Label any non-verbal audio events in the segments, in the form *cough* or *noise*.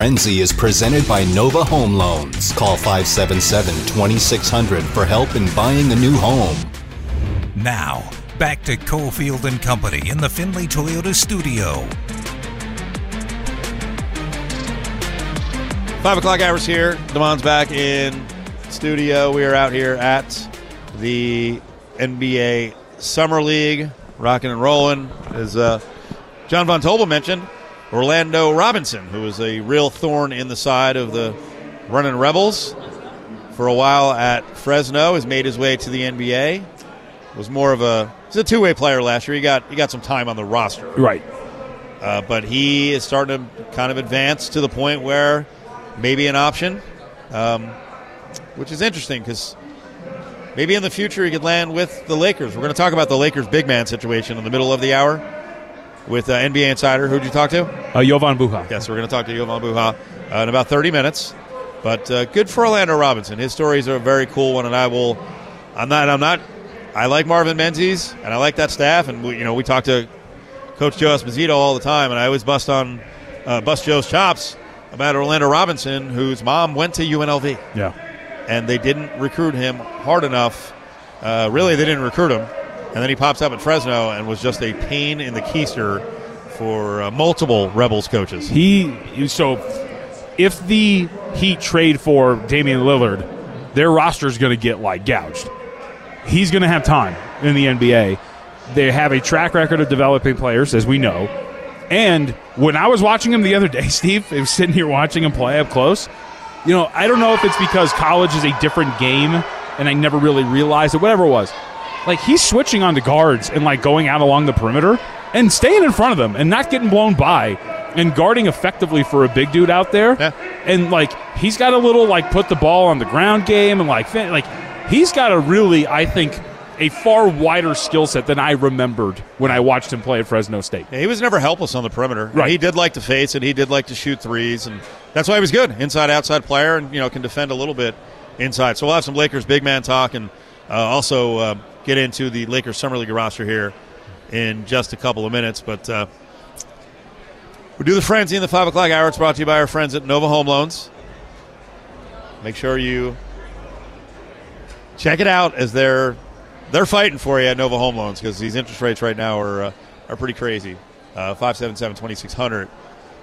Frenzy is presented by Nova Home Loans. Call 577 2600 for help in buying a new home. Now, back to Cofield and Company in the Findlay Toyota studio. Five o'clock hours here. Damon's back in studio. We are out here at the NBA Summer League, rocking and rolling. As uh, John Von Tobel mentioned, Orlando Robinson, who was a real thorn in the side of the running Rebels for a while at Fresno, has made his way to the NBA. Was more of a he's a two way player last year. He got he got some time on the roster, Right. uh, but he is starting to kind of advance to the point where maybe an option, um, which is interesting because maybe in the future he could land with the Lakers. We're going to talk about the Lakers big man situation in the middle of the hour with uh, NBA insider. Who'd you talk to? Uh, Jovan Buha. Yes, we're going to talk to Jovan Buha uh, in about 30 minutes. But uh, good for Orlando Robinson. His stories are a very cool one, and I will. I'm not. I'm not. I like Marvin Menzies, and I like that staff, and we, you know we talk to Coach Joe Esposito all the time, and I always bust on uh, bust Joe's chops about Orlando Robinson, whose mom went to UNLV, Yeah. and they didn't recruit him hard enough. Uh, really, they didn't recruit him, and then he pops up at Fresno and was just a pain in the keister for uh, multiple Rebels coaches. He so if the Heat trade for Damian Lillard, their roster's going to get like gouged. He's going to have time in the NBA. They have a track record of developing players, as we know. And when I was watching him the other day, *laughs* Steve, I was sitting here watching him play up close. You know, I don't know if it's because college is a different game, and I never really realized it. Whatever it was, like he's switching on the guards and like going out along the perimeter and staying in front of them and not getting blown by and guarding effectively for a big dude out there. Yeah. And like he's got a little like put the ball on the ground game and like like he's got a really I think a far wider skill set than I remembered when I watched him play at Fresno State. Yeah, he was never helpless on the perimeter. Right. He did like to face and he did like to shoot threes, and that's why he was good inside outside player, and you know can defend a little bit inside. So we'll have some Lakers big man talk, and uh, also uh, get into the Lakers summer league roster here in just a couple of minutes. But uh, we do the frenzy in the five o'clock hour. It's brought to you by our friends at Nova Home Loans. Make sure you check it out as they're they're fighting for you at Nova Home Loans because these interest rates right now are uh, are pretty crazy. Uh, Five seven seven twenty six hundred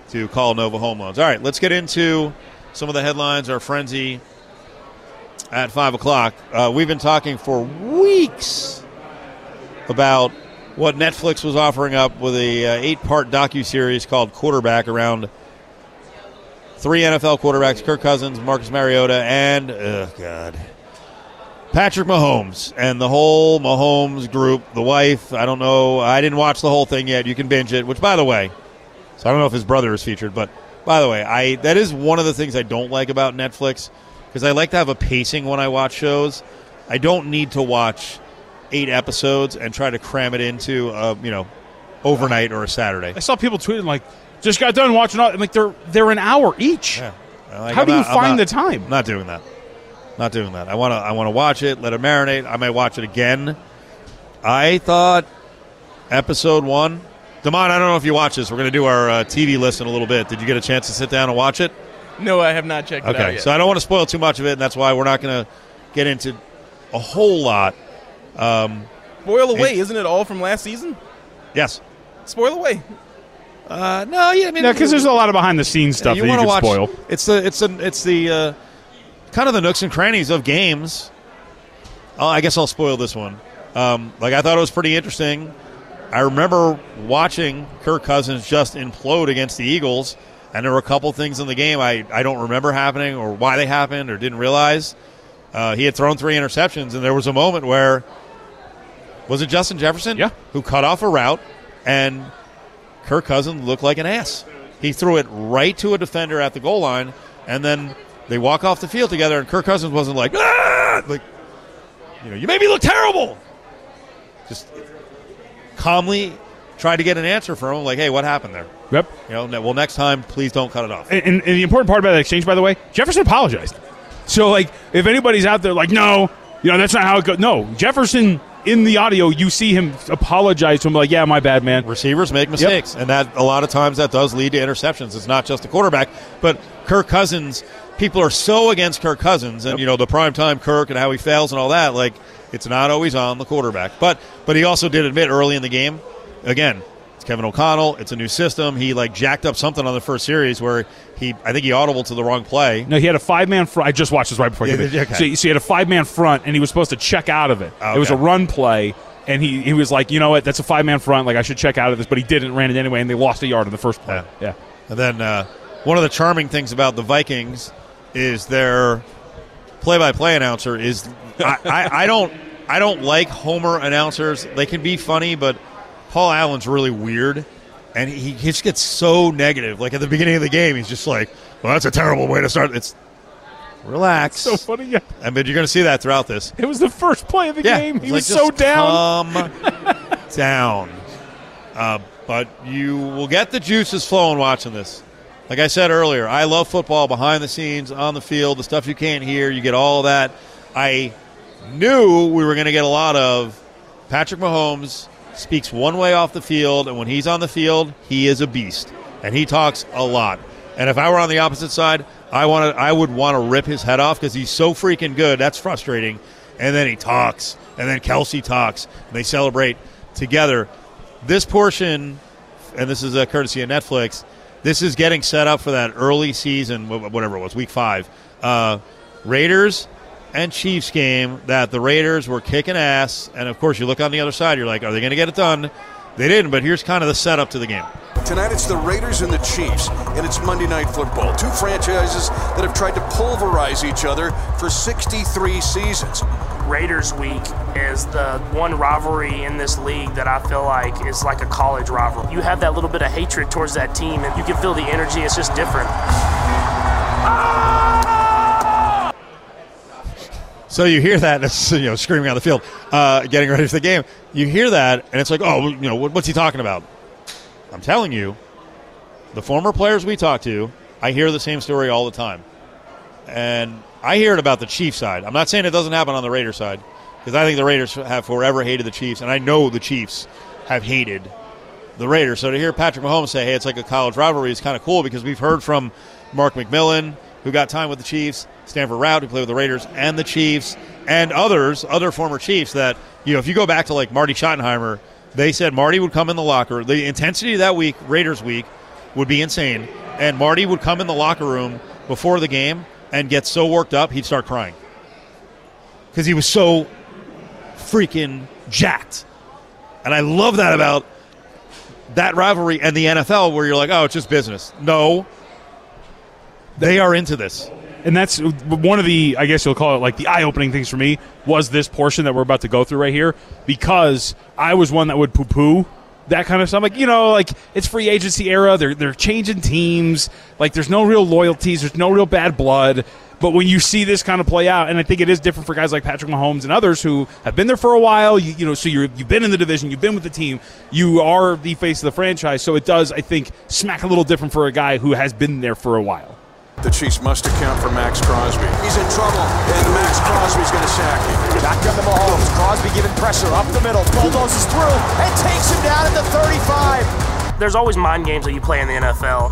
to call Nova Home Loans. All right, let's get into some of the headlines. Our frenzy at five o'clock. Uh, we've been talking for weeks about what Netflix was offering up with a uh, eight part docu series called Quarterback around three NFL quarterbacks: Kirk Cousins, Marcus Mariota, and oh god. Patrick Mahomes and the whole Mahomes group, the wife. I don't know. I didn't watch the whole thing yet. You can binge it. Which, by the way, so I don't know if his brother is featured, but by the way, I that is one of the things I don't like about Netflix because I like to have a pacing when I watch shows. I don't need to watch eight episodes and try to cram it into a you know overnight or a Saturday. I saw people tweeting like just got done watching all like they're they're an hour each. Yeah. Like, How I'm do you not- I'm find not- the time? Not doing that. Not doing that. I want to. I want to watch it. Let it marinate. I may watch it again. I thought episode one. Damon, I don't know if you watch this. We're going to do our uh, TV list in a little bit. Did you get a chance to sit down and watch it? No, I have not checked it out Okay, yet. so I don't want to spoil too much of it, and that's why we're not going to get into a whole lot. Um, Spoil away, isn't it all from last season? yes. Spoil away. Uh, no. Yeah. I mean, No, because there's a lot of behind the scenes stuff you that you wanna can watch, spoil. It's the it's the it's the uh, kind of the nooks and crannies of games. Oh, I guess I'll spoil this one. Um, like I thought it was pretty interesting. I remember watching Kirk Cousins just implode against the Eagles, and there were a couple things in the game I, I don't remember happening or why they happened or didn't realize. Uh, he had thrown three interceptions, and there was a moment where was it Justin Jefferson? Yeah. who cut off a route, and Kirk Cousins looked like an ass. He threw it right to a defender at the goal line, and then they walk off the field together, and Kirk Cousins wasn't like, ah! like, you know, you made me look terrible. Just calmly tried to get an answer from him, like, hey, what happened there? Yep. You know, well, next time, please don't cut it off. And, and, and the important part about that exchange, by the way, Jefferson apologized. So, like, if anybody's out there like, no, you know, that's not how it goes. No, Jefferson in the audio, you see him apologize to him, like, "Yeah, my bad, man." Receivers make mistakes, and that a lot of times that does lead to interceptions. It's not just the quarterback, but Kirk Cousins. People are so against Kirk Cousins, and you know the prime time Kirk and how he fails and all that. Like it's not always on the quarterback, but but he also did admit early in the game, again, Kevin O'Connell. It's a new system. He like jacked up something on the first series where he, I think he audible to the wrong play. No, he had a five man front. I just watched this right before. Yeah, okay. so, so he had a five man front, and he was supposed to check out of it. It was a run play, and he, he was like, you know what, that's a five man front. Like I should check out of this, but he didn't. Ran it anyway, and they lost a yard in the first play. Yeah. Yeah. And then uh, one of the charming things about the Vikings is their play-by-play announcer is I, I, I don't I don't like Homer announcers. They can be funny, but Paul Allen's really weird, and he, he just gets so negative. Like at the beginning of the game, he's just like, "Well, that's a terrible way to start." It's relax. So funny. Yeah. I mean, you're going to see that throughout this. It was the first play of the Yeah, game. it's He like, was so down. Calm *laughs* down. Uh, but you will get the juices flowing watching this. Like I said earlier, I love football behind the scenes, on the field, the stuff you can't hear. You get all of that. I knew we were going to get a lot of Patrick Mahomes speaks one way off the field, and when he's on the field, he is a beast, and he talks a lot. And if I were on the opposite side, I wanted, I would want to rip his head off because he's so freaking good. That's frustrating. And then he talks, and then Kelce talks, and they celebrate together. This portion, and this is a courtesy of Netflix. This is getting set up for that early season, whatever it was, week five. Uh, Raiders and Chiefs game that the Raiders were kicking ass, and of course you look on the other side, you're like, are they going to get it done? They didn't, but here's kind of the setup to the game. Tonight it's the Raiders and the Chiefs, and it's Monday Night Football. Two franchises that have tried to pulverize each other for 63 seasons. Raiders Week is the one rivalry in this league that I feel like is like a college rivalry. You have that little bit of hatred towards that team, and you can feel the energy. It's just different. Ah! So you hear that, and it's, *laughs* you know, screaming on the field, uh, getting ready for the game. You hear that, and it's like, oh, you know, what, what's he talking about? I'm telling you, the former players we talk to, I hear the same story all the time, and I hear it about the Chiefs side. I'm not saying it doesn't happen on the Raiders side, because I think the Raiders have forever hated the Chiefs, and I know the Chiefs have hated the Raiders. So to hear Patrick Mahomes say, "Hey, it's like a college rivalry," is kind of cool because we've heard from Mark McMillan, who got time with the Chiefs, Stanford Routt, who played with the Raiders and the Chiefs, and others, other former Chiefs. That you know, if you go back to like Marty Schottenheimer, they said Marty would come in the locker. The intensity of that week, Raiders week, would be insane, and Marty would come in the locker room before the game and get so worked up he'd start crying because he was so freaking jacked. And I love that about that rivalry and the NFL where you're like, oh, it's just business. No. They are into this. and that's one of the I guess you'll call it like the eye-opening things for me was this portion that we're about to go through right here because I was one that would poo-poo that kind of stuff. Like you know, like it's free agency era. They're they're changing teams. Like there's no real loyalties. There's no real bad blood. But when you see this kind of play out, and I think it is different for guys like Patrick Mahomes and others who have been there for a while, you, you know, so you're, you've been in the division, you've been with the team, you are the face of the franchise. So it does, I think, smack a little different for a guy who has been there for a while. The Chiefs must account for Maxx Crosby. He's in trouble, and Maxx Crosby's going to sack him. Back down to Mahomes. Crosby giving pressure up the middle. Bulldozes through and takes him down at the 35. There's always mind games that you play in the NFL.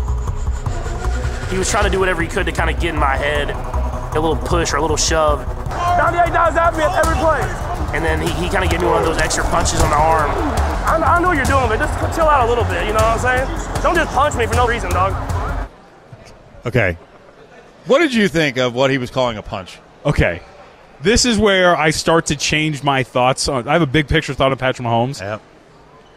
He was trying to do whatever he could to kind of get in my head, a little push or a little shove. 98 dollars at me at every play. And then he, he kind of gave me one of those extra punches on the arm. I, I know what you're doing, but just chill out a little bit, you know what I'm saying? Don't just punch me for no reason, dog. Okay. What did you think of what he was calling a punch? Okay. This is where I start to change my thoughts on. I have a big picture thought of Patrick Mahomes. Yep.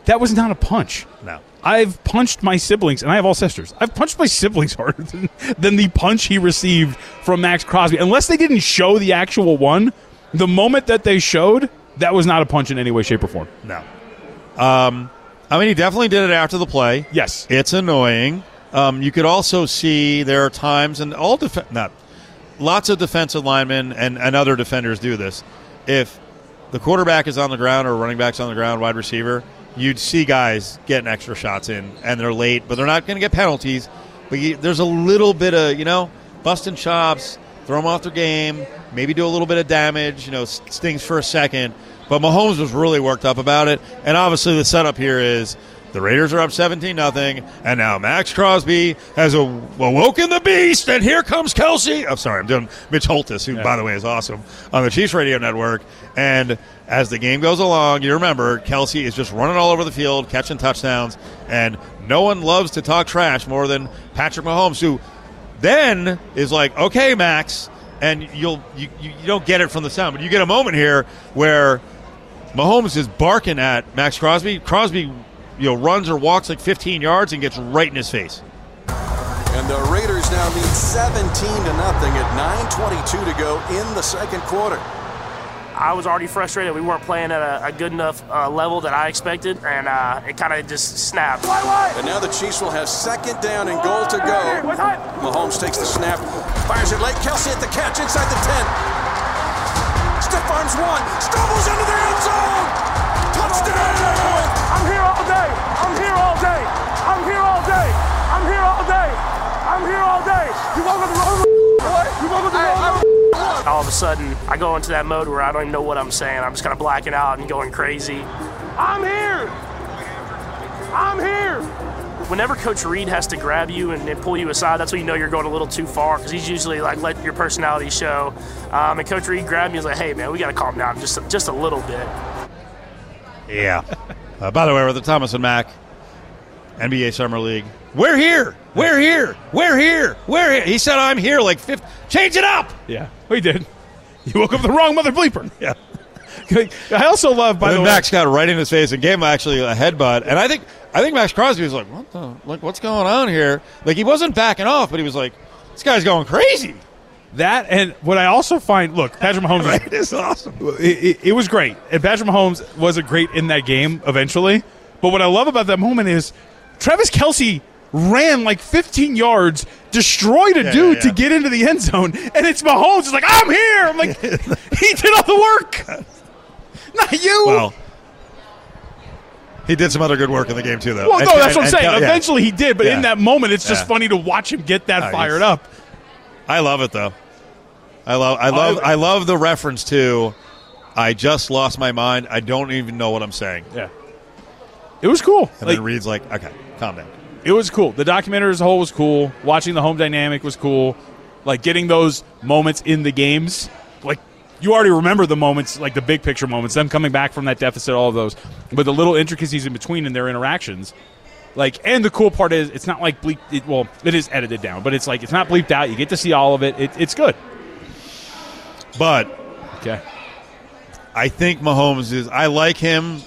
That was not a punch. No. I've punched my siblings, and I have all sisters. I've punched my siblings *laughs* harder than, than the punch he received from Maxx Crosby. Unless they didn't show the actual one, the moment that they showed, that was not a punch in any way, shape, or form. No. Um, I mean, he definitely did it after the play. Yes. It's annoying. Um, you could also see there are times, and all def- not lots of defensive linemen and, and other defenders do this. If the quarterback is on the ground or running back's on the ground, wide receiver, you'd see guys getting extra shots in, and they're late, but they're not going to get penalties. But you, there's a little bit of you know busting chops, throw them off their game, maybe do a little bit of damage. You know, stings for a second. But Mahomes was really worked up about it, and obviously the setup here is the Raiders are up 17 nothing, and now Maxx Crosby has awoken the beast, and here comes Kelce. I'm sorry, I'm doing Mitch Holthus, who, by the way, is awesome on the Chiefs radio network. And as the game goes along, you remember Kelce is just running all over the field, catching touchdowns, and no one loves to talk trash more than Patrick Mahomes, who then is like, okay, Max, and you'll you, you you don't get it from the sound, but you get a moment here where Mahomes is barking at Maxx Crosby. Crosby, you know, runs or walks like 15 yards and gets right in his face. And the Raiders now lead 17 to nothing at 9:22 to go in the second quarter. I was already frustrated. We weren't playing at a, a good enough uh, level that I expected, and uh, it kind of just snapped. And now the Chiefs will have second down and goal to go. Mahomes takes the snap, fires it late. Kelce at the catch inside the 10. Stefan's one, stumbles into the end zone. I'm here all day. I'm here all day. I'm here all day. I'm here all day. I'm here all day. You woke up the wrong. What? You woke up the wrong. All of a sudden, I go into that mode where I don't even know what I'm saying. I'm just kind of blacking out and going crazy. I'm here. I'm here. Whenever Coach Reid has to grab you and, and pull you aside, that's when you know you're going a little too far because he's usually like, let your personality show. Um, and Coach Reid grabbed me and was like, hey, man, we got to calm down just, just a little bit. Yeah. uh, by the way, we're the Thomas and Mack NBA Summer League. We're here. We're here. We're here. We're here. He said, "I'm here." Like fifth. Change it up. Yeah, we did. You woke up the wrong mother bleeper. *laughs* Yeah. I also love, by the way, Max got right in his face and gave him actually a headbutt. And I think I think Maxx Crosby was like, "What the? Like, what's going on here?" Like he wasn't backing off, but he was like, "This guy's going crazy." That and what I also find. Look, Patrick Mahomes. Right? *laughs* It's awesome. it, it, it was great, and Patrick Mahomes wasn't great in that game eventually. But what I love about that moment is Travis Kelce ran like 15 yards, destroyed a Yeah, dude yeah, to get into the end zone, and it's Mahomes. It's like I'm here. I'm like *laughs* he did all the work, *laughs* not you. Well, he did some other good work in the game too, though. Well, And- no, that's what I'm and- saying. and- yeah. Eventually, he did, but Yeah. in that moment, it's just Yeah. funny to watch him get that No, fired up. I love it though. I love I love I love the reference to I just lost my mind. I don't even know what I'm saying. Yeah, it was cool. And Like, then Reid's like, okay, calm down. it was cool. The documentary as a whole was cool. Watching the home dynamic was cool. Like getting those moments in the games, like you already remember the moments, like the big picture moments, them coming back from that deficit, all of those, but the little intricacies in between in their interactions. Like, and the cool part is, it's not like bleep. It, well, it is edited down, but it's like it's not bleeped out. You get to see all of it. it it's good. But Okay. I think Mahomes is. I like him,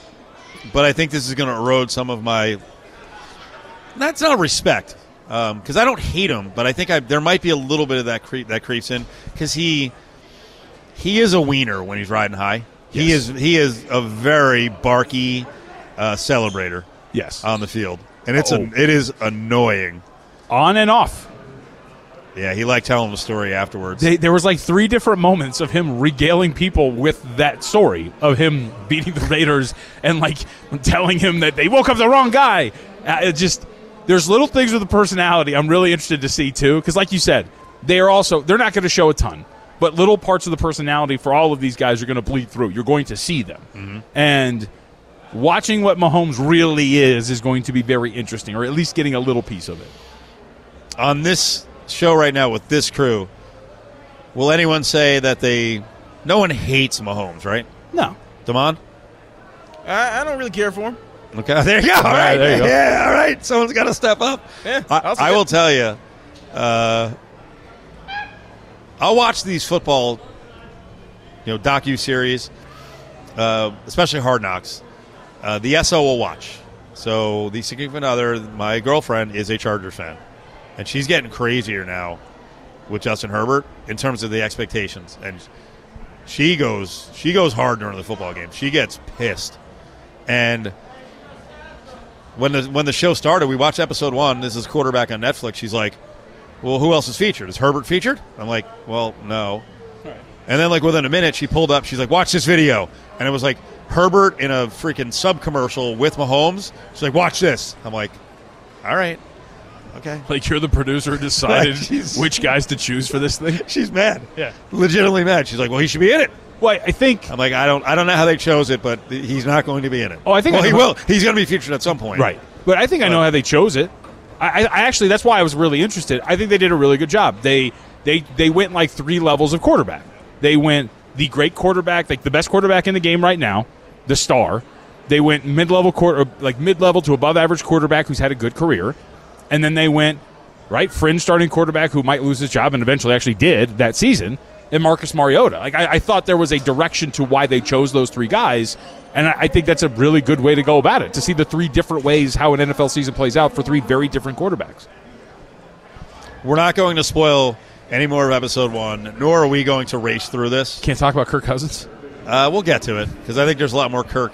but I think this is going to erode some of my. That's not respect, because I don't hate him, but I think I, there might be a little bit of that creep that creeps in because he he is a wiener when he's riding high. He is he is a very barky uh, celebrator Yes. on the field, and it's Oh. an, it is annoying. On and off. Yeah, he liked telling the story afterwards. They, there was like three different moments of him regaling people with that story of him beating the Raiders and like telling him that they woke up the wrong guy. Uh, it just there's little things with the personality I'm really interested to see too because like you said they are also they're not going to show a ton but little parts of the personality for all of these guys are going to bleed through. You're going to see them and. Watching what Mahomes really is is going to be very interesting, or at least getting a little piece of it. on this show right now with this crew, will anyone say that they? No one hates Mahomes, right? No, Damon. I, I don't really care for him. Okay, *laughs* there you go. All right, there you go. yeah, all right. Someone's got to step up. Yeah, I, I'll say I that. will tell you. Uh, I'll watch these football, you know, docu series, uh, especially Hard Knocks. Uh, the SO will watch. So the significant other, my girlfriend, is a Chargers fan, and she's getting crazier now with Justin Herbert in terms of the expectations, and she goes she goes hard during the football game. She gets pissed, and when the when the show started, we watched episode one. This is quarterback on Netflix. She's like, "Well, who else is featured? Is Herbert featured?" I'm like, "Well, no." And then, like within a minute, she pulled up. She's like, "Watch this video," and it was like Herbert in a freaking sub commercial with Mahomes. She's like, "Watch this." I'm like, "All right, okay." *laughs* Like you're the producer who *laughs* decided Like, which guys to choose for this thing. *laughs* She's mad. Yeah. legitimately mad. She's like, "Well, he should be in it." Well, I think I'm like, I don't, I don't know how they chose it, but he's not going to be in it. Oh, I think well, I he will. He's going to be featured at some point, Right. But I think I know how they chose it. I, I, I actually that's why I was really interested. I think they did a really good job. They they they went like three levels of quarterback. They went the great quarterback, like the best quarterback in the game right now, the star. They went mid level quarter uh, like mid level to above average quarterback who's had a good career. And then they went right fringe starting quarterback who might lose his job and eventually actually did that season. And Marcus Mariota. Like I, I thought there was a direction to why they chose those three guys. And I I think that's a really good way to go about it to see the three different ways how an NFL season plays out for three very different quarterbacks. We're not going to spoil any more of episode one, nor are we going to race through this. Can't talk about Kirk Cousins. Uh, we'll get to it because I think there's a lot more Kirk.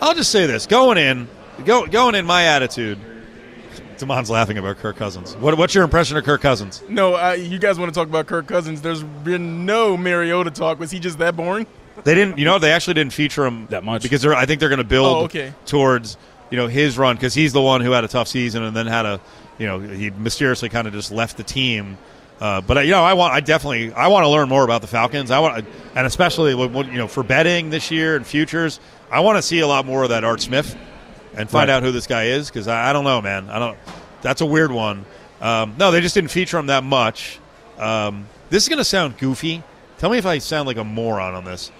I'll just say this: going in, go, going in, my attitude. Damon's laughing about Kirk Cousins. What, what's your impression of Kirk Cousins? No, uh, you guys want to talk about Kirk Cousins? There's been no Mariota talk. Was he just that boring? They didn't, you know, they actually didn't feature him That much. because they're, I think they're going to build Oh, okay. towards you know his run because he's the one who had a tough season and then had a you know he mysteriously kind of just left the team. Uh, but uh, you know, I want, I definitely, I want to learn more about the Falcons. I want, and especially you know for betting this year and futures, I want to see a lot more of that Art Smith and find Right. out who this guy is because I, I don't know, man. I don't. That's a weird one. Um, no, they just didn't feature him that much. Um, this is going to sound goofy. Tell me if I sound like a moron on this.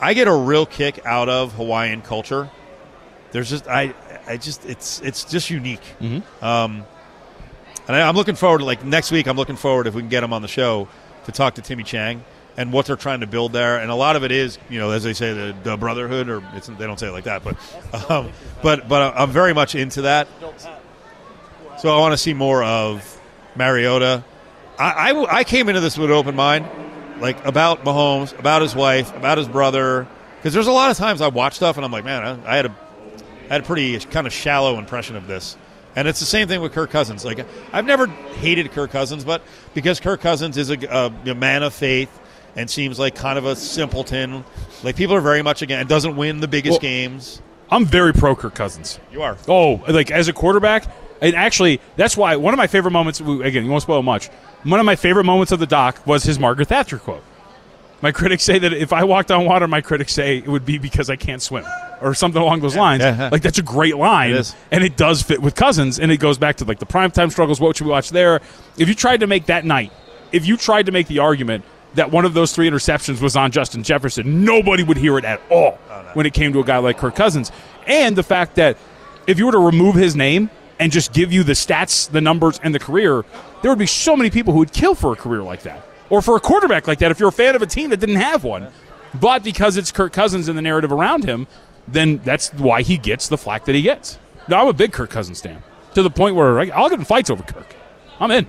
I get a real kick out of Hawaiian culture. There's just I I just it's it's just unique. Um, and I, I'm looking forward to like next week. I'm looking forward if we can get him on the show to talk to Timmy Chang and what they're trying to build there. And a lot of it is you know as they say the, the brotherhood or they don't say it like that, but um, but but I'm very much into that. So I want to see more of Mariota. I, I, I came into this with an open mind, like about Mahomes, about his wife, about his brother, because there's a lot of times I watch stuff and I'm like, man, I, I had a I had a pretty kind of shallow impression of this. And it's the same thing with Kirk Cousins. Like I've never hated Kirk Cousins, but because Kirk Cousins is a, a, a man of faith and seems like kind of a simpleton, like people are very much again and doesn't win the biggest Well- games. I'm very pro Kirk Cousins. You are. Oh, like as a quarterback, and actually, that's why one of my favorite moments. Again, you won't spoil much. One of my favorite moments of the doc was his Margaret Thatcher quote. My *laughs* critics say that if I walked on water, my critics say it would be because I can't swim, or something along those lines. Yeah. Like that's a great line, It and it does fit with Cousins, and it goes back to like the primetime struggles. What should we watch there? If you tried to make that night, if you tried to make the argument that one of those three interceptions was on Justin Jefferson, nobody would hear it at all oh, when it came to a guy like Kirk Cousins. And the fact that if you were to remove his name and just give you the stats, the numbers, and the career, there would be so many people who would kill for a career like that. Or for a quarterback like that if you're a fan of a team that didn't have one. But because it's Kirk Cousins and the narrative around him, then that's why he gets the flack that he gets. Now, I'm a big Kirk Cousins fan to the point where like, I'll get in fights over Kirk. I'm in.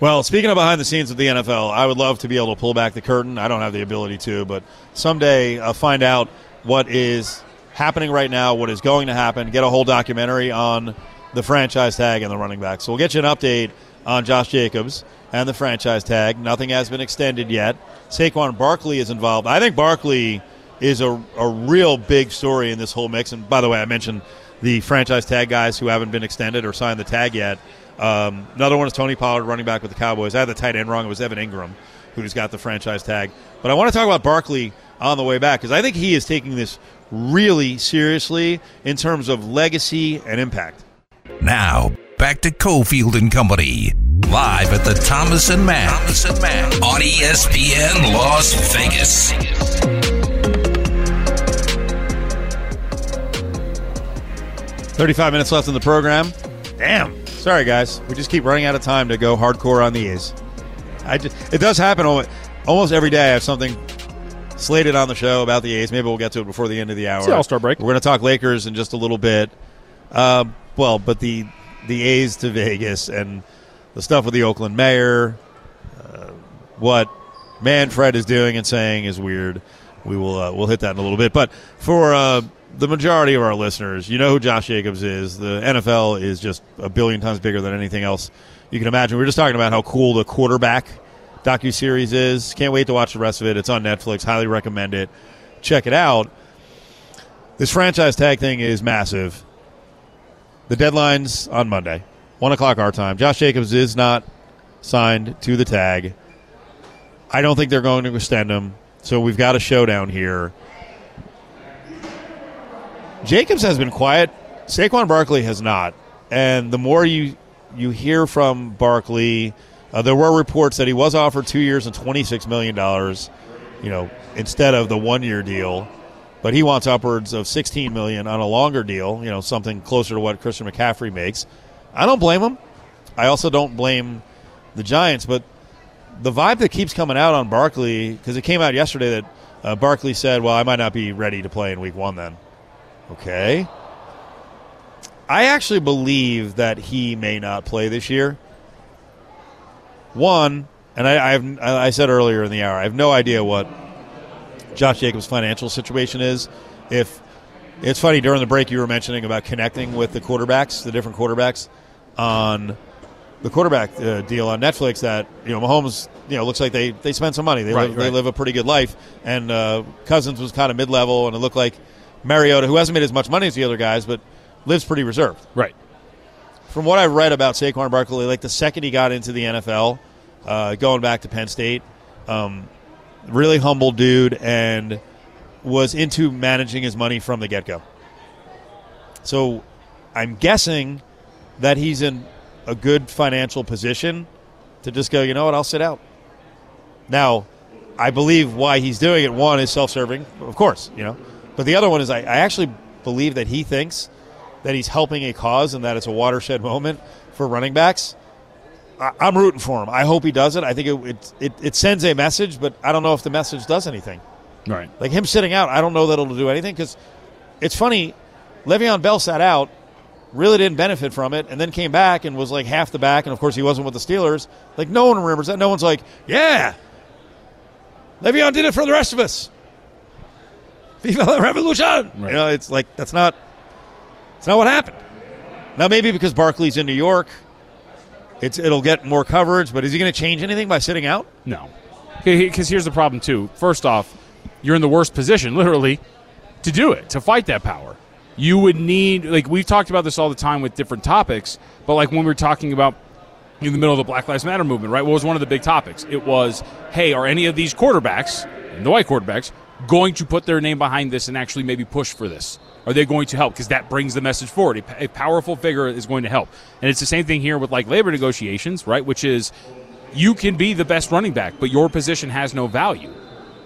Well, speaking of behind the scenes of the NFL, I would love to be able to pull back the curtain. I don't have the ability to, but someday I'll find out what is happening right now, what is going to happen, get a whole documentary on the franchise tag and the running back. So we'll get you an update on Josh Jacobs and the franchise tag. Nothing has been extended yet. Saquon Barkley is involved. I think Barkley is a, a real big story in this whole mix. And by the way, I mentioned the franchise tag guys who haven't been extended or signed the tag yet. Um, another one is Tony Pollard, running back with the Cowboys. I had the tight end wrong. It was Evan Engram who's got the franchise tag. But I want to talk about Barkley on the way back because I think he is taking this really seriously in terms of legacy and impact. Now, back to Cofield and Company. Live at the Thomas and Mack, Thomas and Mack on ESPN Las Vegas. Thirty-five minutes left in the program. Damn. Sorry, guys. We just keep running out of time to go hardcore on the A's. I just, it does happen almo- almost every day. I have something slated on the show about the A's. Maybe we'll get to it before the end of the hour. It's the All-Star break. We're going to talk Lakers in just a little bit. Um, well, but the the A's to *laughs* Vegas and the stuff with the Oakland mayor, uh, what Manfred is doing and saying is weird. We will uh, we'll hit that in a little bit. But for uh, the majority of our listeners, you know who Josh Jacobs is. The NFL is just a billion times bigger than anything else you can imagine. We are just talking about how cool the quarterback docu series is. Can't wait to watch the rest of it. It's on Netflix. Highly recommend it. Check it out. This franchise tag thing is massive. The deadline's on Monday, one o'clock our time. Josh Jacobs is not signed to the tag. I don't think they're going to extend him. So we've got a showdown here. Jacobs has been quiet. Saquon Barkley has not. And the more you you hear from Barkley, uh, there were reports that he was offered two years and twenty six million dollars, you know, instead of the one year deal. But he wants upwards of sixteen million on a longer deal, you know, something closer to what Christian McCaffrey makes. I don't blame him. I also don't blame the Giants, but the vibe that keeps coming out on Barkley because it came out yesterday that uh, Barkley said, "Well, I might not be ready to play in Week One." Then, okay. I actually believe that he may not play this year. One, and I, I, have, I said earlier in the hour, I have no idea what Josh Jacobs' financial situation is. If it's funny during the break, you were mentioning about connecting with the quarterbacks, the different quarterbacks on the quarterback uh, deal on Netflix. That you know, Mahomes, you know, looks like they they spend some money. They Right, live, they live a pretty good life, and uh, Cousins was kind of mid level, and it looked like Mariota, who hasn't made as much money as the other guys, but lives pretty reserved. Right. From what I've read about Saquon Barkley, like the second he got into the NFL, uh, going back to Penn State, um, really humble dude and was into managing his money from the get go. So I'm guessing that he's in a good financial position to just go, you know what, I'll sit out. Now, I believe why he's doing it. One is self serving, of course, you know. But the other one is I, I actually believe that he thinks that he's helping a cause and that it's a watershed *laughs* moment for running backs. I, I'm rooting for him. I hope he does it. I think it, it, it, it sends a message, but I don't know if the message does anything. Right. Like him sitting out, I don't know that it'll do anything because it's funny. Le'Veon Bell sat out, really didn't benefit from it, and then came back and was like half the back. And of course, he wasn't with the Steelers. Like no one remembers that. No one's like, yeah, Le'Veon did it for the rest of us. La revolution! You know, it's like that's not. It's not what happened. Now maybe because Barkley's in New York, it's it'll get more coverage. But is he going to change anything by sitting out? No. Because here's the problem, too. First off, you're in the worst position, literally, to do it, to fight that power. You would need, like, we've talked about this all the time with different topics, but like when we were talking about in the middle of the Black Lives Matter movement, right? What was one of the big topics? It was, hey, are any of these quarterbacks, the white quarterbacks, going to put their name behind this and actually maybe push for this? Are they going to help? Because that brings the message forward. A, a powerful figure is going to help. And it's the same thing here with like labor negotiations, right? Which is you can be the best running back, but your position has no value.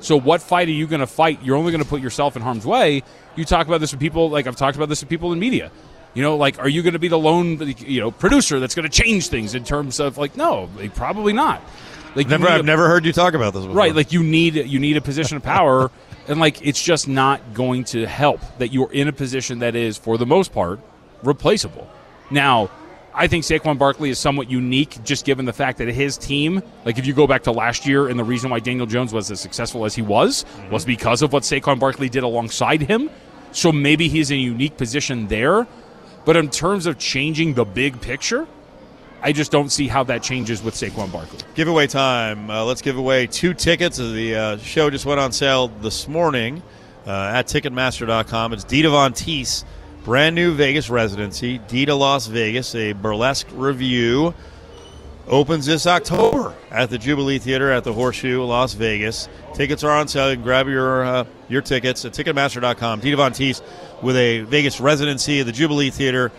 So what fight are you going to fight? You're only going to put yourself in harm's way. You talk about this with people like I've talked about this with people in media. You know, like are you going to be the lone you know producer that's going to change things in terms of like no, probably not. Like Never, I've a- never heard you talk about this before. Right, like you need you need a position of power, *laughs* and like it's just not going to help that you're in a position that is, for the most part, replaceable. Now, I think Saquon Barkley is somewhat unique, just given the fact that his team, like if you go back to last year, and the reason why Daniel Jones was as successful as he was mm-hmm. was because of what Saquon Barkley did alongside him. So maybe he's in a unique position there, but in terms of changing the big picture. I just don't see how that changes with Saquon Barkley. Giveaway time. Uh, let's give away two tickets. The uh, show just went on sale this morning uh, at Ticketmaster.com. It's Dita Von Teese, brand new Vegas residency. Dita Las Vegas, a burlesque review. Opens this October at the Jubilee Theater at the Horseshoe, Las Vegas. Tickets are on sale. You can grab your uh, your tickets at Ticketmaster.com. Dita Von Teese with a Vegas residency at the Jubilee Theater.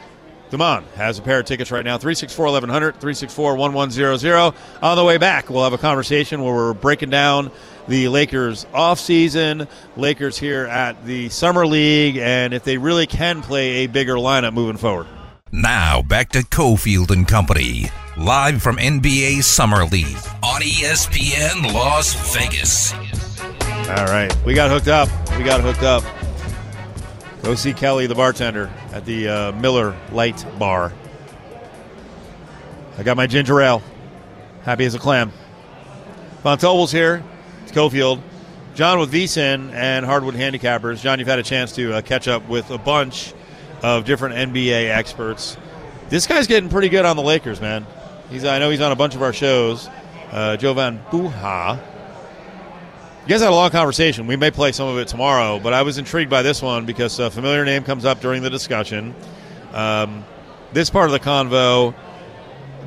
Damon has a pair of tickets right now 364 1100, 364 1100. On the way back, we'll have a conversation where we're breaking down the Lakers offseason, Lakers here at the Summer League, and if they really can play a bigger lineup moving forward. Now back to Cofield and Company, live from NBA Summer League on ESPN Las Vegas. All right, we got hooked up. We got hooked up. Go see Kelly, the bartender, at the uh, Miller Lite Bar. I got my ginger ale. Happy as a clam. Von Tobel's here. It's Cofield. John with VSIN and Hardwood Handicappers. John, you've had a chance to uh, catch up with a bunch of different NBA experts. This guy's getting pretty good on the Lakers, man. He's I know he's on a bunch of our shows. Uh, Jovan Buha. You guys had a long conversation. We may play some of it tomorrow, but I was intrigued by this one because a familiar name comes up during the discussion. Um, this part of the convo,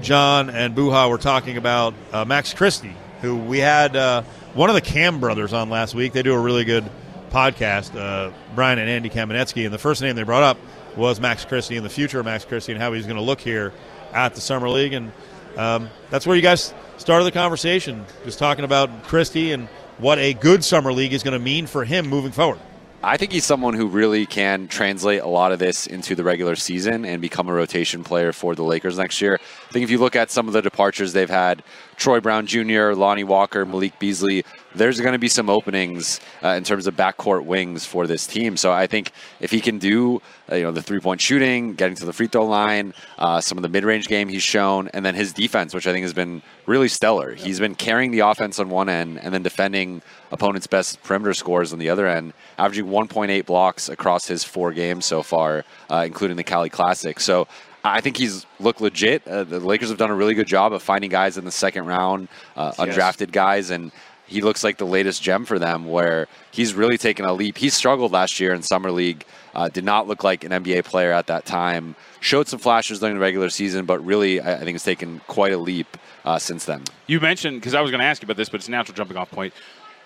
John and Buha were talking about uh, Max Christie who we had uh, one of the Cam brothers on last week. They do a really good podcast, uh, Brian and Andy Kamenetzky, and the first name they brought up was Max Christie and the future of Max Christie and how he's going to look here at the Summer League. And um, that's where you guys started the conversation, just talking about Christie and what a good Summer League is going to mean for him moving forward. I think he's someone who really can translate a lot of this into the regular season and become a rotation player for the Lakers next year. I think if you look at some of the departures they've had, Troy Brown Jr., Lonnie Walker, Malik Beasley, there's going to be some openings uh, in terms of backcourt wings for this team. So I think if he can do, uh, you know, the three point shooting, getting to the free throw line, uh, some of the mid range game he's shown, and then his defense, which I think has been really stellar. He's been carrying the offense on one end and then defending opponents' best perimeter scores on the other end, averaging 1.8 blocks across his four games so far, uh, including the Cali Classic. So I think he's looked legit. Uh, the Lakers have done a really good job of finding guys in the second round, uh, yes. undrafted guys, and he looks like the latest gem for them where he's really taken a leap. He struggled last year in Summer League, uh, did not look like an NBA player at that time, showed some flashes during the regular season, but really, I, I think has taken quite a leap uh, since then. You mentioned, because I was going to ask you about this, but it's a natural jumping off point.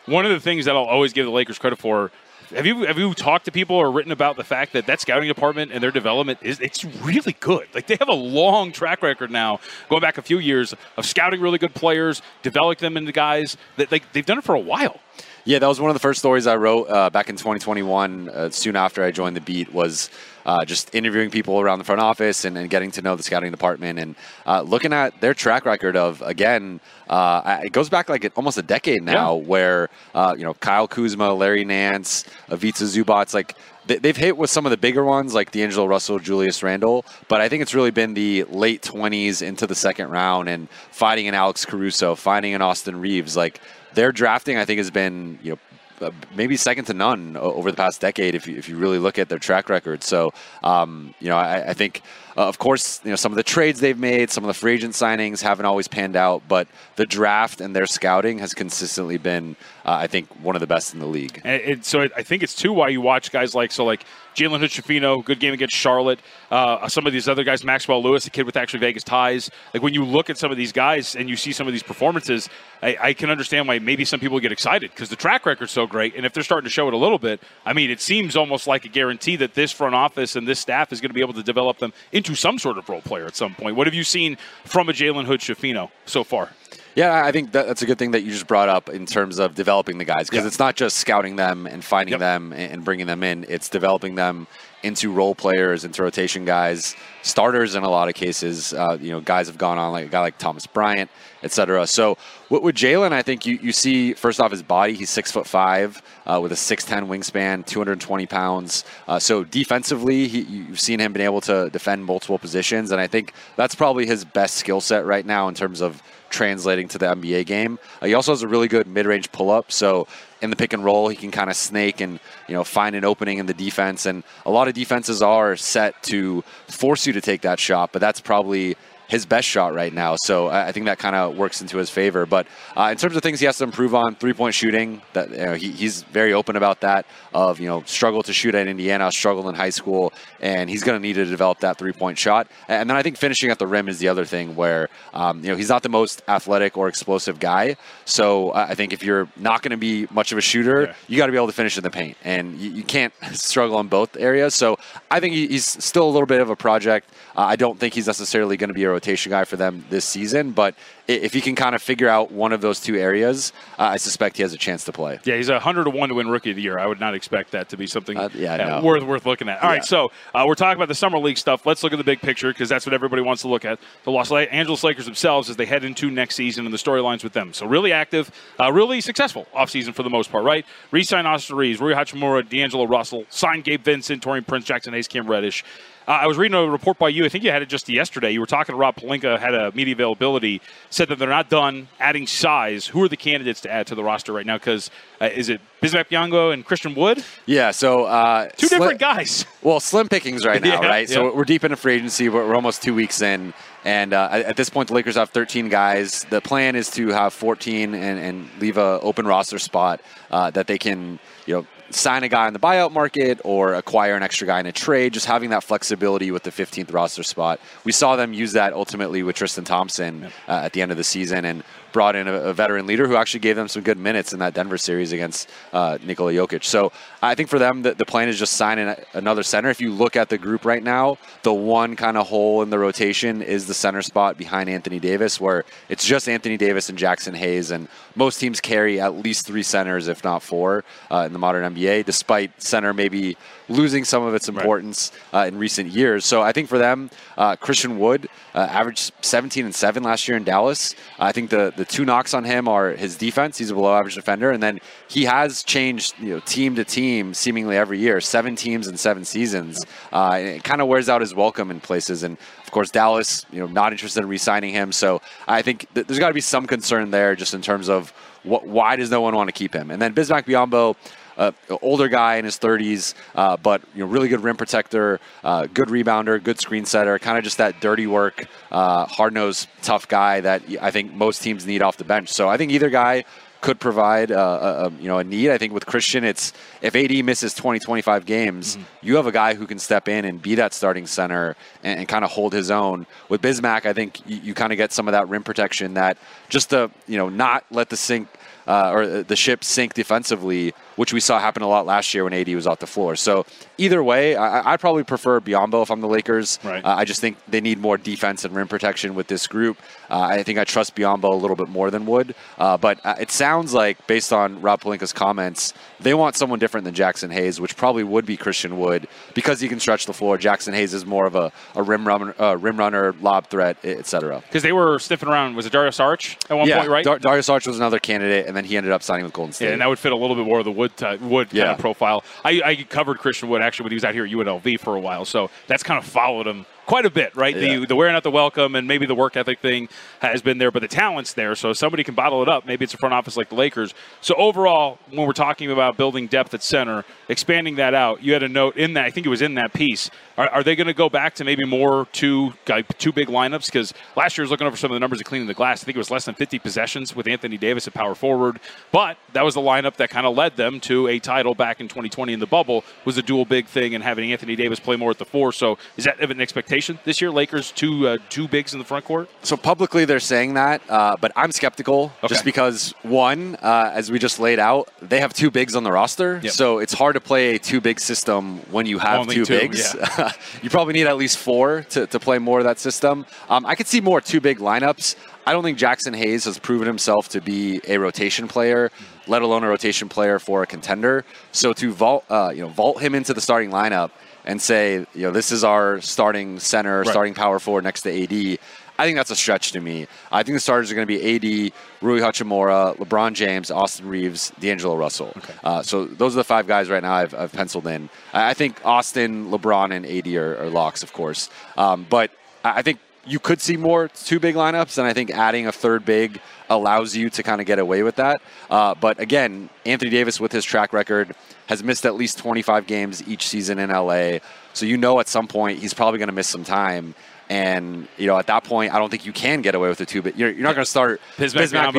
One of the things that I'll always give the Lakers credit for have you have you talked to people or written about the fact that that scouting department and their development is it's really good. Like they have a long track record now, going back a few years of scouting really good players, developing them into guys that like they've done it for a while. Yeah, that was one of the first stories I wrote uh, back in 2021. Uh, soon after I joined the beat, was uh, just interviewing people around the front office and, and, getting to know the scouting department and uh, looking at their track record of again uh, it goes back like almost a decade now yeah. where uh, you know Kyle Kuzma, Larry Nance, Ivica Zubac, like they've hit with some of the bigger ones like D'Angelo Russell, Julius Randle, but I think it's really been the late 20s into the second round and fighting an Alex Caruso, finding an Austin Reaves, Like their drafting, I think has been you know uh, maybe second to none over the past decade if you, if you really look at their track record. So, um, you know, I, I think, uh, of course, you know, some of the trades they've made, some of the free agent signings haven't always panned out, but the draft and their scouting has consistently been, uh, I think, one of the best in the league. And, so I think it's too why you watch guys like, so like Jalen Hood good game against Charlotte. Uh, some of these other guys, Maxwell Lewis, a kid with actually Vegas ties. Like when you look at some of these guys and you see some of these performances, I, I can understand why maybe some people get excited because the track record's so great. And if they're starting to show it a little bit, I mean, it seems almost like a guarantee that this front office and this staff is going to be able to develop them into some sort of role player at some point. What have you seen from a Jalen Hood Schifino so far? Yeah, I think that, that's a good thing that you just brought up in terms of developing the guys because yeah. it's not just scouting them and finding yep. them and bringing them in. It's developing them into role players, into rotation guys, starters in a lot of cases. Uh, you know, guys have gone on like a guy like Thomas Bryant, etc. So what with Jalen, I think you, you see first off his body. He's six foot five uh, with a six ten wingspan, two hundred twenty pounds. Uh, so defensively, he, you've seen him been able to defend multiple positions, and I think that's probably his best skill set right now in terms of translating to the NBA game. Uh, he also has a really good mid-range pull-up, so in the pick and roll, he can kind of snake and you know find an opening in the defense. And a lot of defenses are set to force you to take that shot, but that's probably his best shot right now. So I think that kind of works into his favor. But uh, in terms of things he has to improve on, three point shooting, that you know, he, he's very open about that. Of you know, struggle to shoot at Indiana, struggle in high school, and he's going to need to develop that three point shot. And then I think finishing at the rim is the other thing where um, you know he's not the most athletic or explosive guy. So I think if you're not going to be much of a shooter, yeah. you got to be able to finish in the paint, and you, you, can't *laughs* struggle in both areas. So I think he's still a little bit of a project. Uh, I don't think he's necessarily going to be a rotation guy for them this season, but if he can kind of figure out one of those two areas, uh, I suspect he has a chance to play. Yeah, he's a hundred to one to win Rookie of the Year. I would not expect that to be something uh, yeah, uh, no. worth worth looking at. All yeah. right, so uh, we're talking about the summer league stuff. Let's look at the big picture because that's what everybody wants to look at. The Los Angeles Lakers themselves as they head into next season and the storylines with them. So really active, uh, really successful offseason for the most part, right? Resign Austin Reaves, Rui Hachimura, D'Angelo Russell, sign Gabe Vincent, Taurean Prince, Jaxson Hayes, Cam Reddish. Uh, I was reading a report by you. I think you had it just yesterday. You were talking to Rob Pelinka, had a media availability, said that they're not done adding size. Who are the candidates to add to the roster right now? Because uh, is it Bismack Biyombo and Christian Wood? Yeah, so uh, two different guys. *laughs* Well, slim pickings right *laughs* now, yeah, right? Yeah. So we're deep into free agency. We're, we're almost two weeks in, and uh, at this point, the Lakers have 13 guys. The plan is to have 14 and, and leave a open roster spot uh, that they can, you know sign a guy in the buyout market or acquire an extra guy in a trade, just having that flexibility with the 15th roster spot. We saw them use that ultimately with Tristan Thompson uh, at the end of the season and brought in a, a, veteran leader who actually gave them some good minutes in that Denver series against uh, Nikola Jokic. So I think for them, the, the plan is just sign another center. If you look at the group right now, the one kind of hole in the rotation is the center spot behind Anthony Davis, where it's just Anthony Davis and Jaxson Hayes, and most teams carry at least three centers, if not four, uh, in the modern NBA, despite center maybe losing some of its importance right. uh, in recent years. So I think for them, uh, Christian Wood uh, averaged 17 and 7 last year in Dallas. I think the, the two knocks on him are his defense. He's a below average defender. And then he has changed you know, team to team seemingly every year, seven teams in seven seasons. Uh, it kind of wears out his welcome in places. And of course, Dallas, you know, not interested in re-signing him. So I think th- there's got to be some concern there just in terms of what, why does no one want to keep him? And then Bismack Biyombo, uh, older guy in his 30s, uh, but you know, really good rim protector, uh, good rebounder, good screen setter, kind of just that dirty work, uh, hard nosed, tough guy that I think most teams need off the bench. So I think either guy could provide uh, a, you know a need. I think with Christian, it's if AD misses 20, 25 games, mm-hmm. you have a guy who can step in and be that starting center and, and kind of hold his own. With Bismack, I think you, you kind of get some of that rim protection that just to you know not let the sink uh, or the ship sink defensively, which we saw happen a lot last year when AD was off the floor. So either way, I, would probably prefer Biyombo if I'm the Lakers. Right. Uh, I just think they need more defense and rim protection with this group. Uh, I think I trust Biyombo a little bit more than Wood. Uh, but uh, it sounds like, based on Rob Pelinka's comments, they want someone different than Jaxson Hayes, which probably would be Christian Wood because he can stretch the floor. Jaxson Hayes is more of a, a rim runner, uh, rim runner, lob threat, etc. Because they were sniffing around. Was it Dario Saric at one yeah, point, right? Dar- Dario Saric was another candidate, and then he ended up signing with Golden State. Yeah, and that would fit a little bit more of the Wood t- Wood yeah. kind of profile. I, I covered Christian Wood actually when he was out here at UNLV for a while, so that's kind of followed him quite a bit, right? Yeah. The the wearing out the welcome and maybe the work ethic thing has been there, but the talent's there. So somebody can bottle it up. Maybe it's a front office like the Lakers. So overall, when we're talking about building depth at center, expanding that out, you had a note in that. I think it was in that piece. Are, are they going to go back to maybe more two two big lineups? Because last year I was looking over some of the numbers of cleaning the glass. I think it was less than 50 possessions with Anthony Davis at power forward, but that was the lineup that kind of led them to a title back in 2020 in the bubble. Was a dual big thing and having Anthony Davis play more at the four. So is that of an expectation this year? Lakers two uh, two bigs in the front court. So publicly they're saying that, uh, but I'm skeptical okay. just because one, uh, as we just laid out, they have two bigs on the roster. Yep. So it's hard to play a two big system when you have Only two, two bigs. Yeah. *laughs* you probably need at least four to, to play more of that system. Um, I could see more two big lineups. I don't think Jaxson Hayes has proven himself to be a rotation player, let alone a rotation player for a contender. So to vault, uh, you know, vault him into the starting lineup and say, you know, this is our starting center, right. starting power forward next to AD. I think that's a stretch to me. I think the starters are going to be AD, Rui Hachimura, LeBron James, Austin Reaves, D'Angelo Russell. Okay. Uh, so those are the five guys right now I've, I've penciled in. I think Austin, LeBron, and AD are, are locks, of course. Um, but I think you could see more two big lineups, and I think adding a third big allows you to kind of get away with that. Uh, but again, Anthony Davis, with his track record, has missed at least 25 games each season in LA. So you know at some point he's probably going to miss some time. And you know, at that point, I don't think you can get away with the two. But you're, you're not going to start *laughs* Bismack, Bismack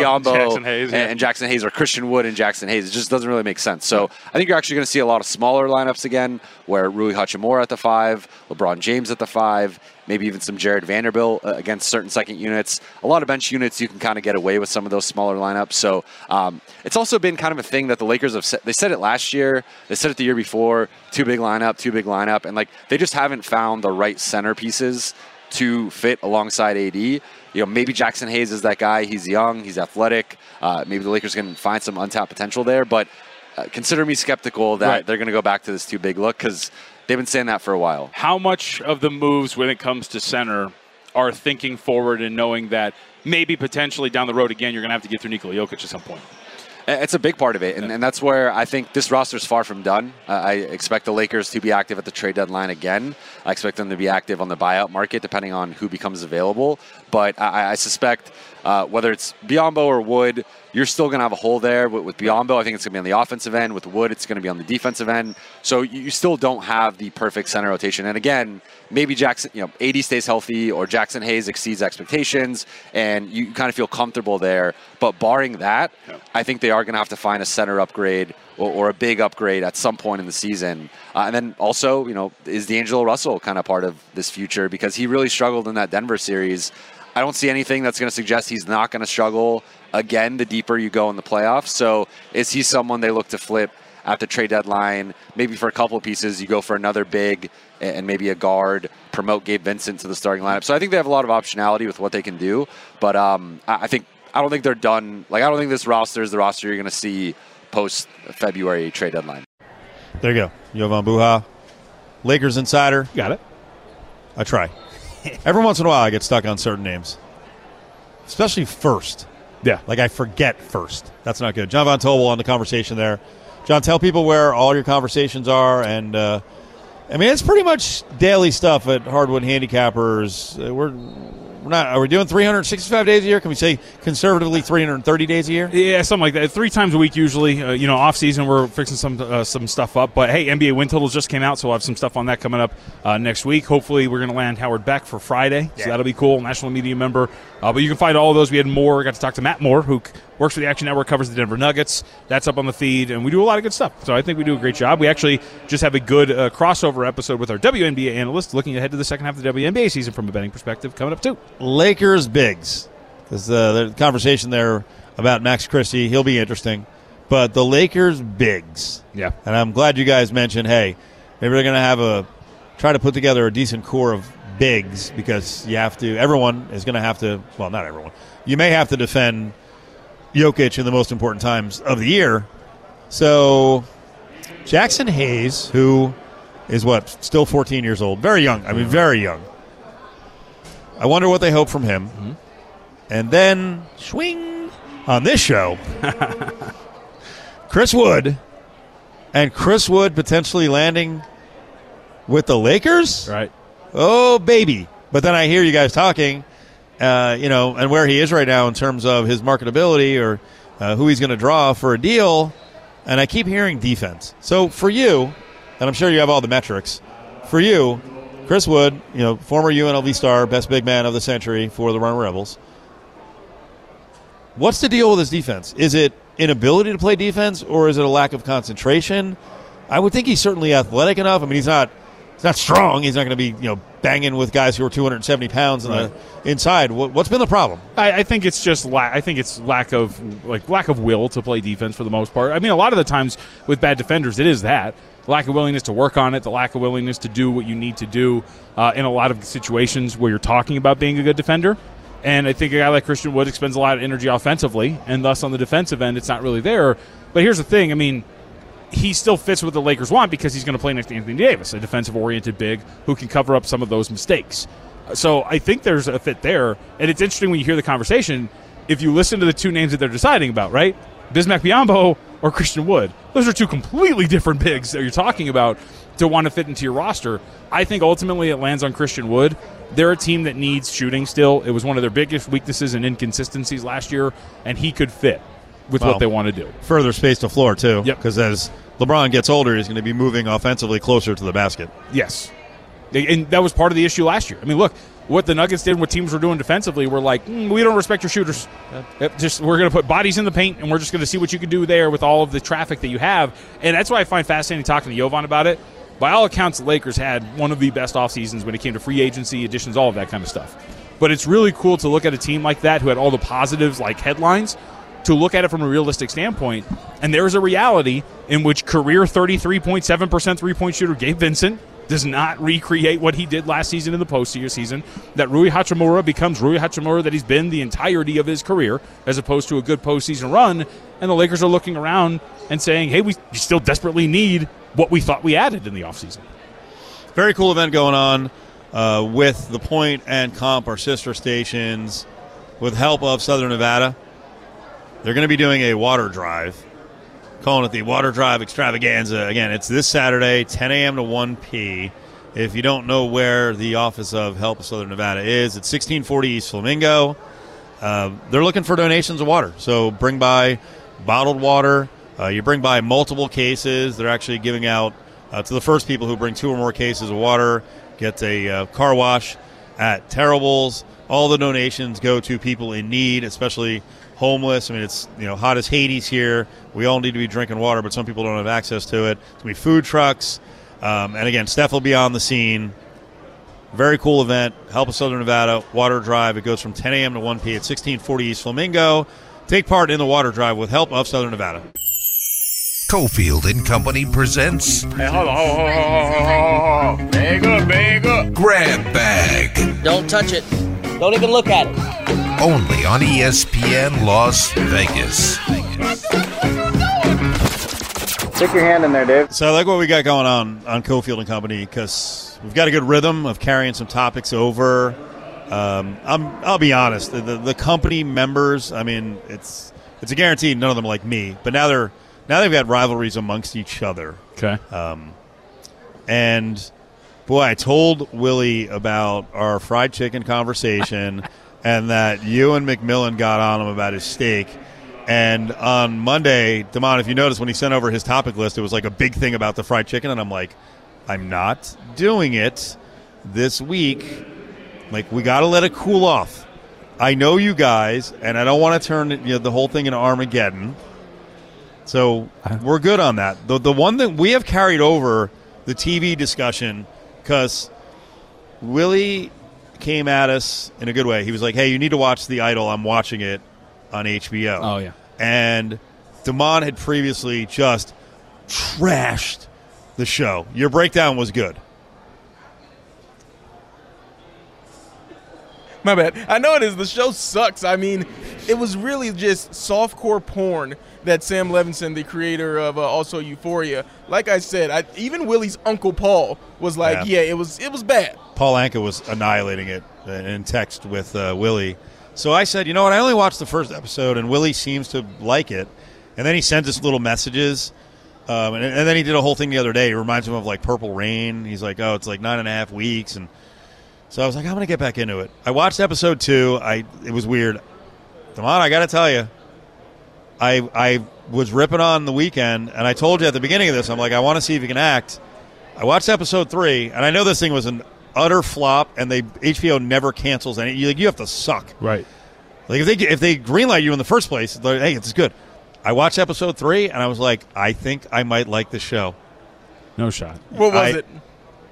Hayes, yeah. and, Jaxson Hayes, or Christian Wood and Jaxson Hayes. It just doesn't really make sense. So I think you're actually going to see a lot of smaller lineups again, where Rui Hachimura at the five, LeBron James at the five, maybe even some Jarred Vanderbilt uh, against certain second units. A lot of bench units, you can kind of get away with some of those smaller lineups. So um, it's also been kind of a thing that the Lakers have said. They said it last year. They said it the year before. Two big lineup, two big lineup, and like they just haven't found the right centerpieces to fit alongside AD. You know, maybe Jaxson Hayes is that guy. He's young, he's athletic. Uh, maybe the Lakers can find some untapped potential there, but uh, consider me skeptical that right. they're going to go back to this two big look because they've been saying that for a while. How much of the moves when it comes to center are thinking forward and knowing that maybe potentially down the road again you're going to have to get through Nikola Jokic at some point? It's a big part of it, and, and that's where I think this roster is far from done. Uh, I expect the Lakers to be active at the trade deadline again. I expect them to be active on the buyout market, depending on who becomes available. But I, I suspect uh, whether it's Biyombo or Wood, you're still going to have a hole there with, with Biyombo. I think it's going to be on the offensive end. With Wood, it's going to be on the defensive end. So you, you still don't have the perfect center rotation. And again, maybe Jaxson, you know, AD stays healthy or Jaxson Hayes exceeds expectations, and you kind of feel comfortable there. But barring that, I think they are going to have to find a center upgrade or, or a big upgrade at some point in the season. Uh, and then also, you know, is D'Angelo Russell kind of part of this future because he really struggled in that Denver series. I don't see anything that's going to suggest he's not going to struggle again the deeper you go in the playoffs. So is he someone they look to flip at the trade deadline? Maybe for a couple of pieces, you go for another big and maybe a guard, promote Gabe Vincent to the starting lineup. So I think they have a lot of optionality with what they can do. But um, I think I don't think they're done. Like I don't think this roster is the roster you're going to see post February trade deadline. There you go, Jovan Buha, Lakers insider. Got it. I try. *laughs* Every once in a while, I get stuck on certain names, especially first. Yeah. Like I forget first. That's not good. John Von Tobel on the conversation there. John, tell people where all your conversations are. And, uh, I mean, it's pretty much daily stuff at Hardwood Handicappers. Uh, we're, we're not. Are we doing 365 days a year? Can we say conservatively 330 days a year? Yeah, something like that. Three times a week usually. Uh, you know, off season we're fixing some uh, some stuff up. But hey, NBA win totals just came out, so we'll have some stuff on that coming up uh, next week. Hopefully, we're going to land Howard Beck for Friday, so Yeah. that'll be cool. National media member. Uh, but you can find all of those. We had more. Got to talk to Matt Moore, who works for the Action Network, covers the Denver Nuggets. That's up on the feed, and we do a lot of good stuff. So I think we do a great job. We actually just have a good uh, crossover episode with our WNBA analyst, looking ahead to the second half of the WNBA season from a betting perspective, coming up too. Lakers bigs. Because uh, the conversation there about Max Christie, he'll be interesting. But the Lakers bigs. Yeah. And I'm glad you guys mentioned, hey, maybe they're going to have a try to put together a decent core of bigs because you have to. Everyone is going to have to. Well, not everyone. You may have to defend Jokic in the most important times of the year. So Jaxson Hayes, who is what still 14 years old, very young. I mean, very young. I wonder what they hope from him. And then swing on this show. Chris Wood and Chris Wood potentially landing with the Lakers. Right. Oh baby! But then I hear you guys talking, uh, you know, and where he is right now in terms of his marketability or uh, who he's going to draw for a deal. And I keep hearing defense. So for you, and I'm sure you have all the metrics. For you, Chris Wood, you know, former UNLV star, best big man of the century for the Runnin' Rebels. What's the deal with his defense? Is it inability to play defense, or is it a lack of concentration? I would think he's certainly athletic enough. I mean, he's not he's not strong. He's not going to be you know banging with guys who are 270 pounds in Right. the inside. What, what's been the problem? I, I think it's just la- I think it's lack of like lack of will to play defense for the most part. I mean, a lot of the times with bad defenders, it is that lack of willingness to work on it, the lack of willingness to do what you need to do uh, in a lot of situations where you're talking about being a good defender. And I think a guy like Christian Wood expends a lot of energy offensively, and thus on the defensive end, it's not really there. But here's the thing: I mean, he still fits what the Lakers want because he's going to play next to Anthony Davis, a defensive oriented big who can cover up some of those mistakes. So I think there's a fit there. And it's interesting when you hear the conversation, if you listen to the two names that they're deciding about, right? Bismack Biyombo or Christian Wood. Those are two completely different bigs that you're talking about to want to fit into your roster. I think ultimately it lands on Christian Wood. They're a team that needs shooting still. It was one of their biggest weaknesses and inconsistencies last year, and he could fit with Well, what they want to do. Further space to floor too. Yep. Because as LeBron gets older, he's going to be moving offensively closer to the basket. Yes. And that was part of the issue last year. I mean, look, what the Nuggets did, what teams were doing defensively, were like, "Mm, we don't respect your shooters. Yep, Just we're going to put bodies in the paint, and we're just going to see what you can do there with all of the traffic that you have. And that's why I find fascinating talking to Jovan about it. By all accounts, the Lakers had one of the best off seasons when it came to free agency additions, all of that kind of stuff. But it's really cool to look at a team like that who had all the positives, like headlines, to look at it from a realistic standpoint. And there is a reality in which career 33.7% three point shooter Gabe Vincent does not recreate what he did last season in the postseason. That Rui Hachimura becomes Rui Hachimura that he's been the entirety of his career, as opposed to a good postseason run. And the Lakers are looking around and saying, hey, we still desperately need what we thought we added in the offseason. Very cool event going on uh, with the Point and KOMP, our sister stations, with help of Southern Nevada. They're going to be doing a water drive, calling it the Water Drive Extravaganza. Again, it's this Saturday, 10 a.m. to 1 p. If you don't know where the office of Help Southern Nevada is, it's 1640 East Flamingo. uh, they're looking for donations of water. So bring by bottled water. Uh, you bring by multiple cases. They're actually giving out uh, to the first people who bring two or more cases of water get a uh, car wash at Terribles. All the donations go to people in need, especially homeless. I mean, it's you know hot as Hades here. We all need to be drinking water, but some people don't have access to it. It's gonna be food trucks, um, and again, Steph will be on the scene. Very cool event. Help of Southern Nevada Water Drive. It goes from 10 a.m. to 1 p.m. at 1640 East Flamingo. Take part in the water drive with help of Southern Nevada. Cofield and Company presents Hey, hold on, hold on, hold on, hold on, hold on. Bag up, bag up. Grab Bag. Don't touch it. Don't even look at it. Only on ESPN Las Vegas. Stick your hand in there, Dave. So I like what we got going on on Cofield and Company because we've got a good rhythm of carrying some topics over. Um, I'm, I'll be honest, the, the, the company members. I mean, it's it's a guarantee none of them like me, but now they're now they've got rivalries amongst each other. Okay. Um, and boy, I told Willie about our fried chicken conversation *laughs* and that you and McMillan got on him about his steak. And on Monday, Damon, if you notice, when he sent over his topic list, it was like a big thing about the fried chicken. And I'm like, I'm not doing it this week. Like, we got to let it cool off. I know you guys, and I don't want to turn you know, the whole thing into Armageddon. So we're good on that. The the one that we have carried over the TV discussion because Willie came at us in a good way. He was like, "Hey, you need to watch The Idol. I'm watching it on HBO." Oh, yeah. And Damon had previously just trashed the show. Your breakdown was good. *laughs* My bad. I know it is. The show sucks. I mean, it was really just softcore porn that Sam Levinson, the creator of uh, also Euphoria, like I said, I, even Willie's uncle Paul was like, Yeah. yeah. it was it was bad. Paul Anka was annihilating it in text with uh, Willie. So I said, you know what? I only watched the first episode, and Willie seems to like it. And then he sends us little messages. Um, and, and then he did a whole thing the other day. It reminds him of like Purple Rain. He's like, oh, it's like nine and a half weeks. And so I was like, I'm going to get back into it. I watched episode two. I It was weird. Come on, I got to tell you. I, I was ripping on the Weeknd, and I told you at the beginning of this, I'm like, I want to see if you can act. I watched episode three, and I know this thing was an utter flop, and they HBO never cancels any. You, like, you have to suck, right? Like if they if they greenlight you in the first place, they're, hey, it's good. I watched episode three, and I was like, I think I might like the show. No shot. What was I- it?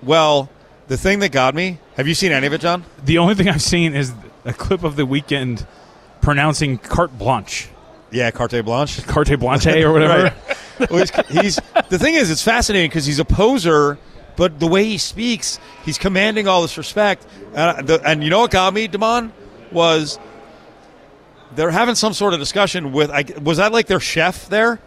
Well, the thing that got me. Have you seen any of it, John? The only thing I've seen is a clip of the Weeknd pronouncing carte blanche. Yeah, carte blanche, carte *laughs* blanche, or whatever. Well, he's, he's the thing is, it's fascinating because he's a poser, but the way he speaks, he's commanding all this respect. And, uh, the, and you know what got me, Damon, was they're having some sort of discussion with. I, was that like their chef there?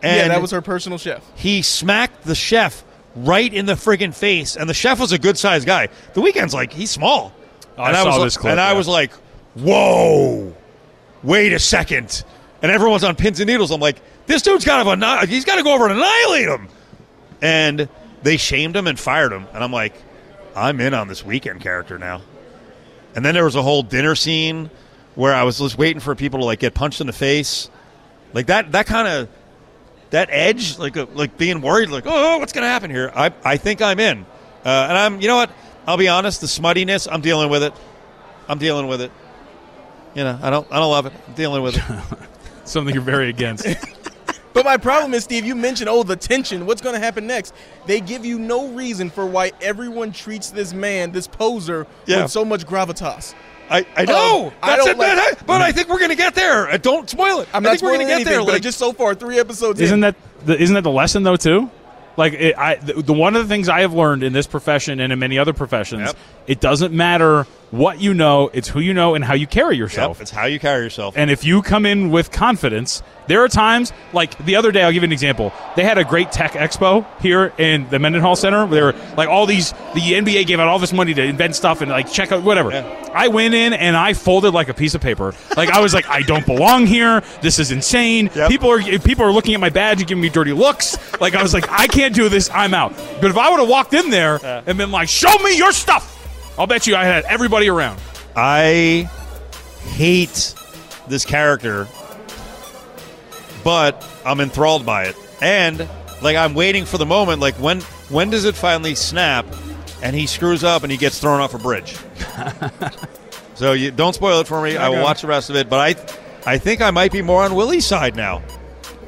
yeah, that was her personal chef. he smacked the chef right in the friggin' face, and the chef was a good sized guy. The Weeknd's like he's small, Oh, I and saw was this like, clip, and I was like, "Whoa, wait a second. And everyone's on pins and needles. I'm like, "This dude's got to he's got to go over and annihilate him." And they shamed him and fired him, and I'm like, "I'm in on this Weeknd character now." And then there was a whole dinner scene where I was just waiting for people to like get punched in the face, like that. That kind of that edge, like uh, like being worried, like oh, what's going to happen here? I I think I'm in, uh, and I'm. You know what? I'll be honest. The smuttiness, I'm dealing with it. I'm dealing with it. You know, I don't I don't love it. I'm dealing with it. *laughs* Something you're very against. *laughs* But my problem is, Steve, you mentioned, oh, the tension. What's going to happen next? They give you no reason for why everyone treats this man, this poser, Yeah. with so much gravitas. I, I know. Um, I That's don't it, like- man. But I think we're going to get there. Uh, Don't spoil it. I'm I not think we're gonna anything, get there. but Like, just so far, three episodes Isn't in. that the, isn't that the lesson though too? Like it, I, the, the one of the things I have learned in this profession and in many other professions, Yep. it doesn't matter what you know; it's who you know and how you carry yep, yourself. it's how you carry yourself. And if you come in with confidence, there are times like the other day. I'll give you an example. They had a great tech expo here in the Mendenhall Center. Where there were like all these. The NBA gave out all this money to invent stuff and like check out whatever. I went in and I folded like a piece of paper. Like I was like, I don't belong here. This is insane. People are people are looking at my badge and giving me dirty looks. Like I was like, I can't do this. I'm out. But if I would have walked in there and been like, show me your stuff, I'll bet you I had everybody around. I hate this character, but I'm enthralled by it. And like I'm waiting for the moment. Like when when does it finally snap? And he screws up and he gets thrown off a bridge. *laughs* so you don't spoil it for me. I will watch the rest of it. But I I think I might be more on Willie's side now.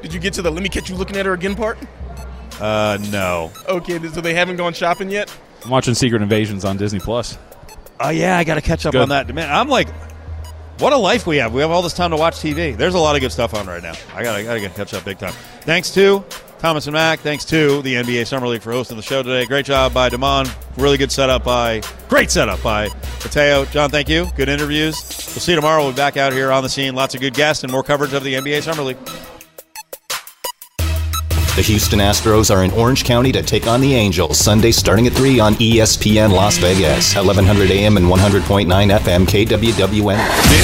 Did you get to the "Let me catch you looking at her again" part? Uh, no. Okay, so they haven't gone shopping yet. I'm watching Secret Invasions on Disney Plus. Oh yeah, I got to catch up Good. on that. Man, I'm like, what a life we have. We have all this time to watch TV. There's a lot of good stuff on right now. I got to get catch up big time. Thanks to Thomas and Mack. Thanks to the NBA Summer League for hosting the show today. Great job by Damon. Really good setup by great setup by Mateo. John, thank you. Good interviews. We'll see you tomorrow. We'll be back out here on the scene. Lots of good guests and more coverage of the NBA Summer League. The Houston Astros are in Orange County to take on the Angels Sunday starting at 3 on ESPN Las Vegas, 1100 AM and 100.9 FM KWWN.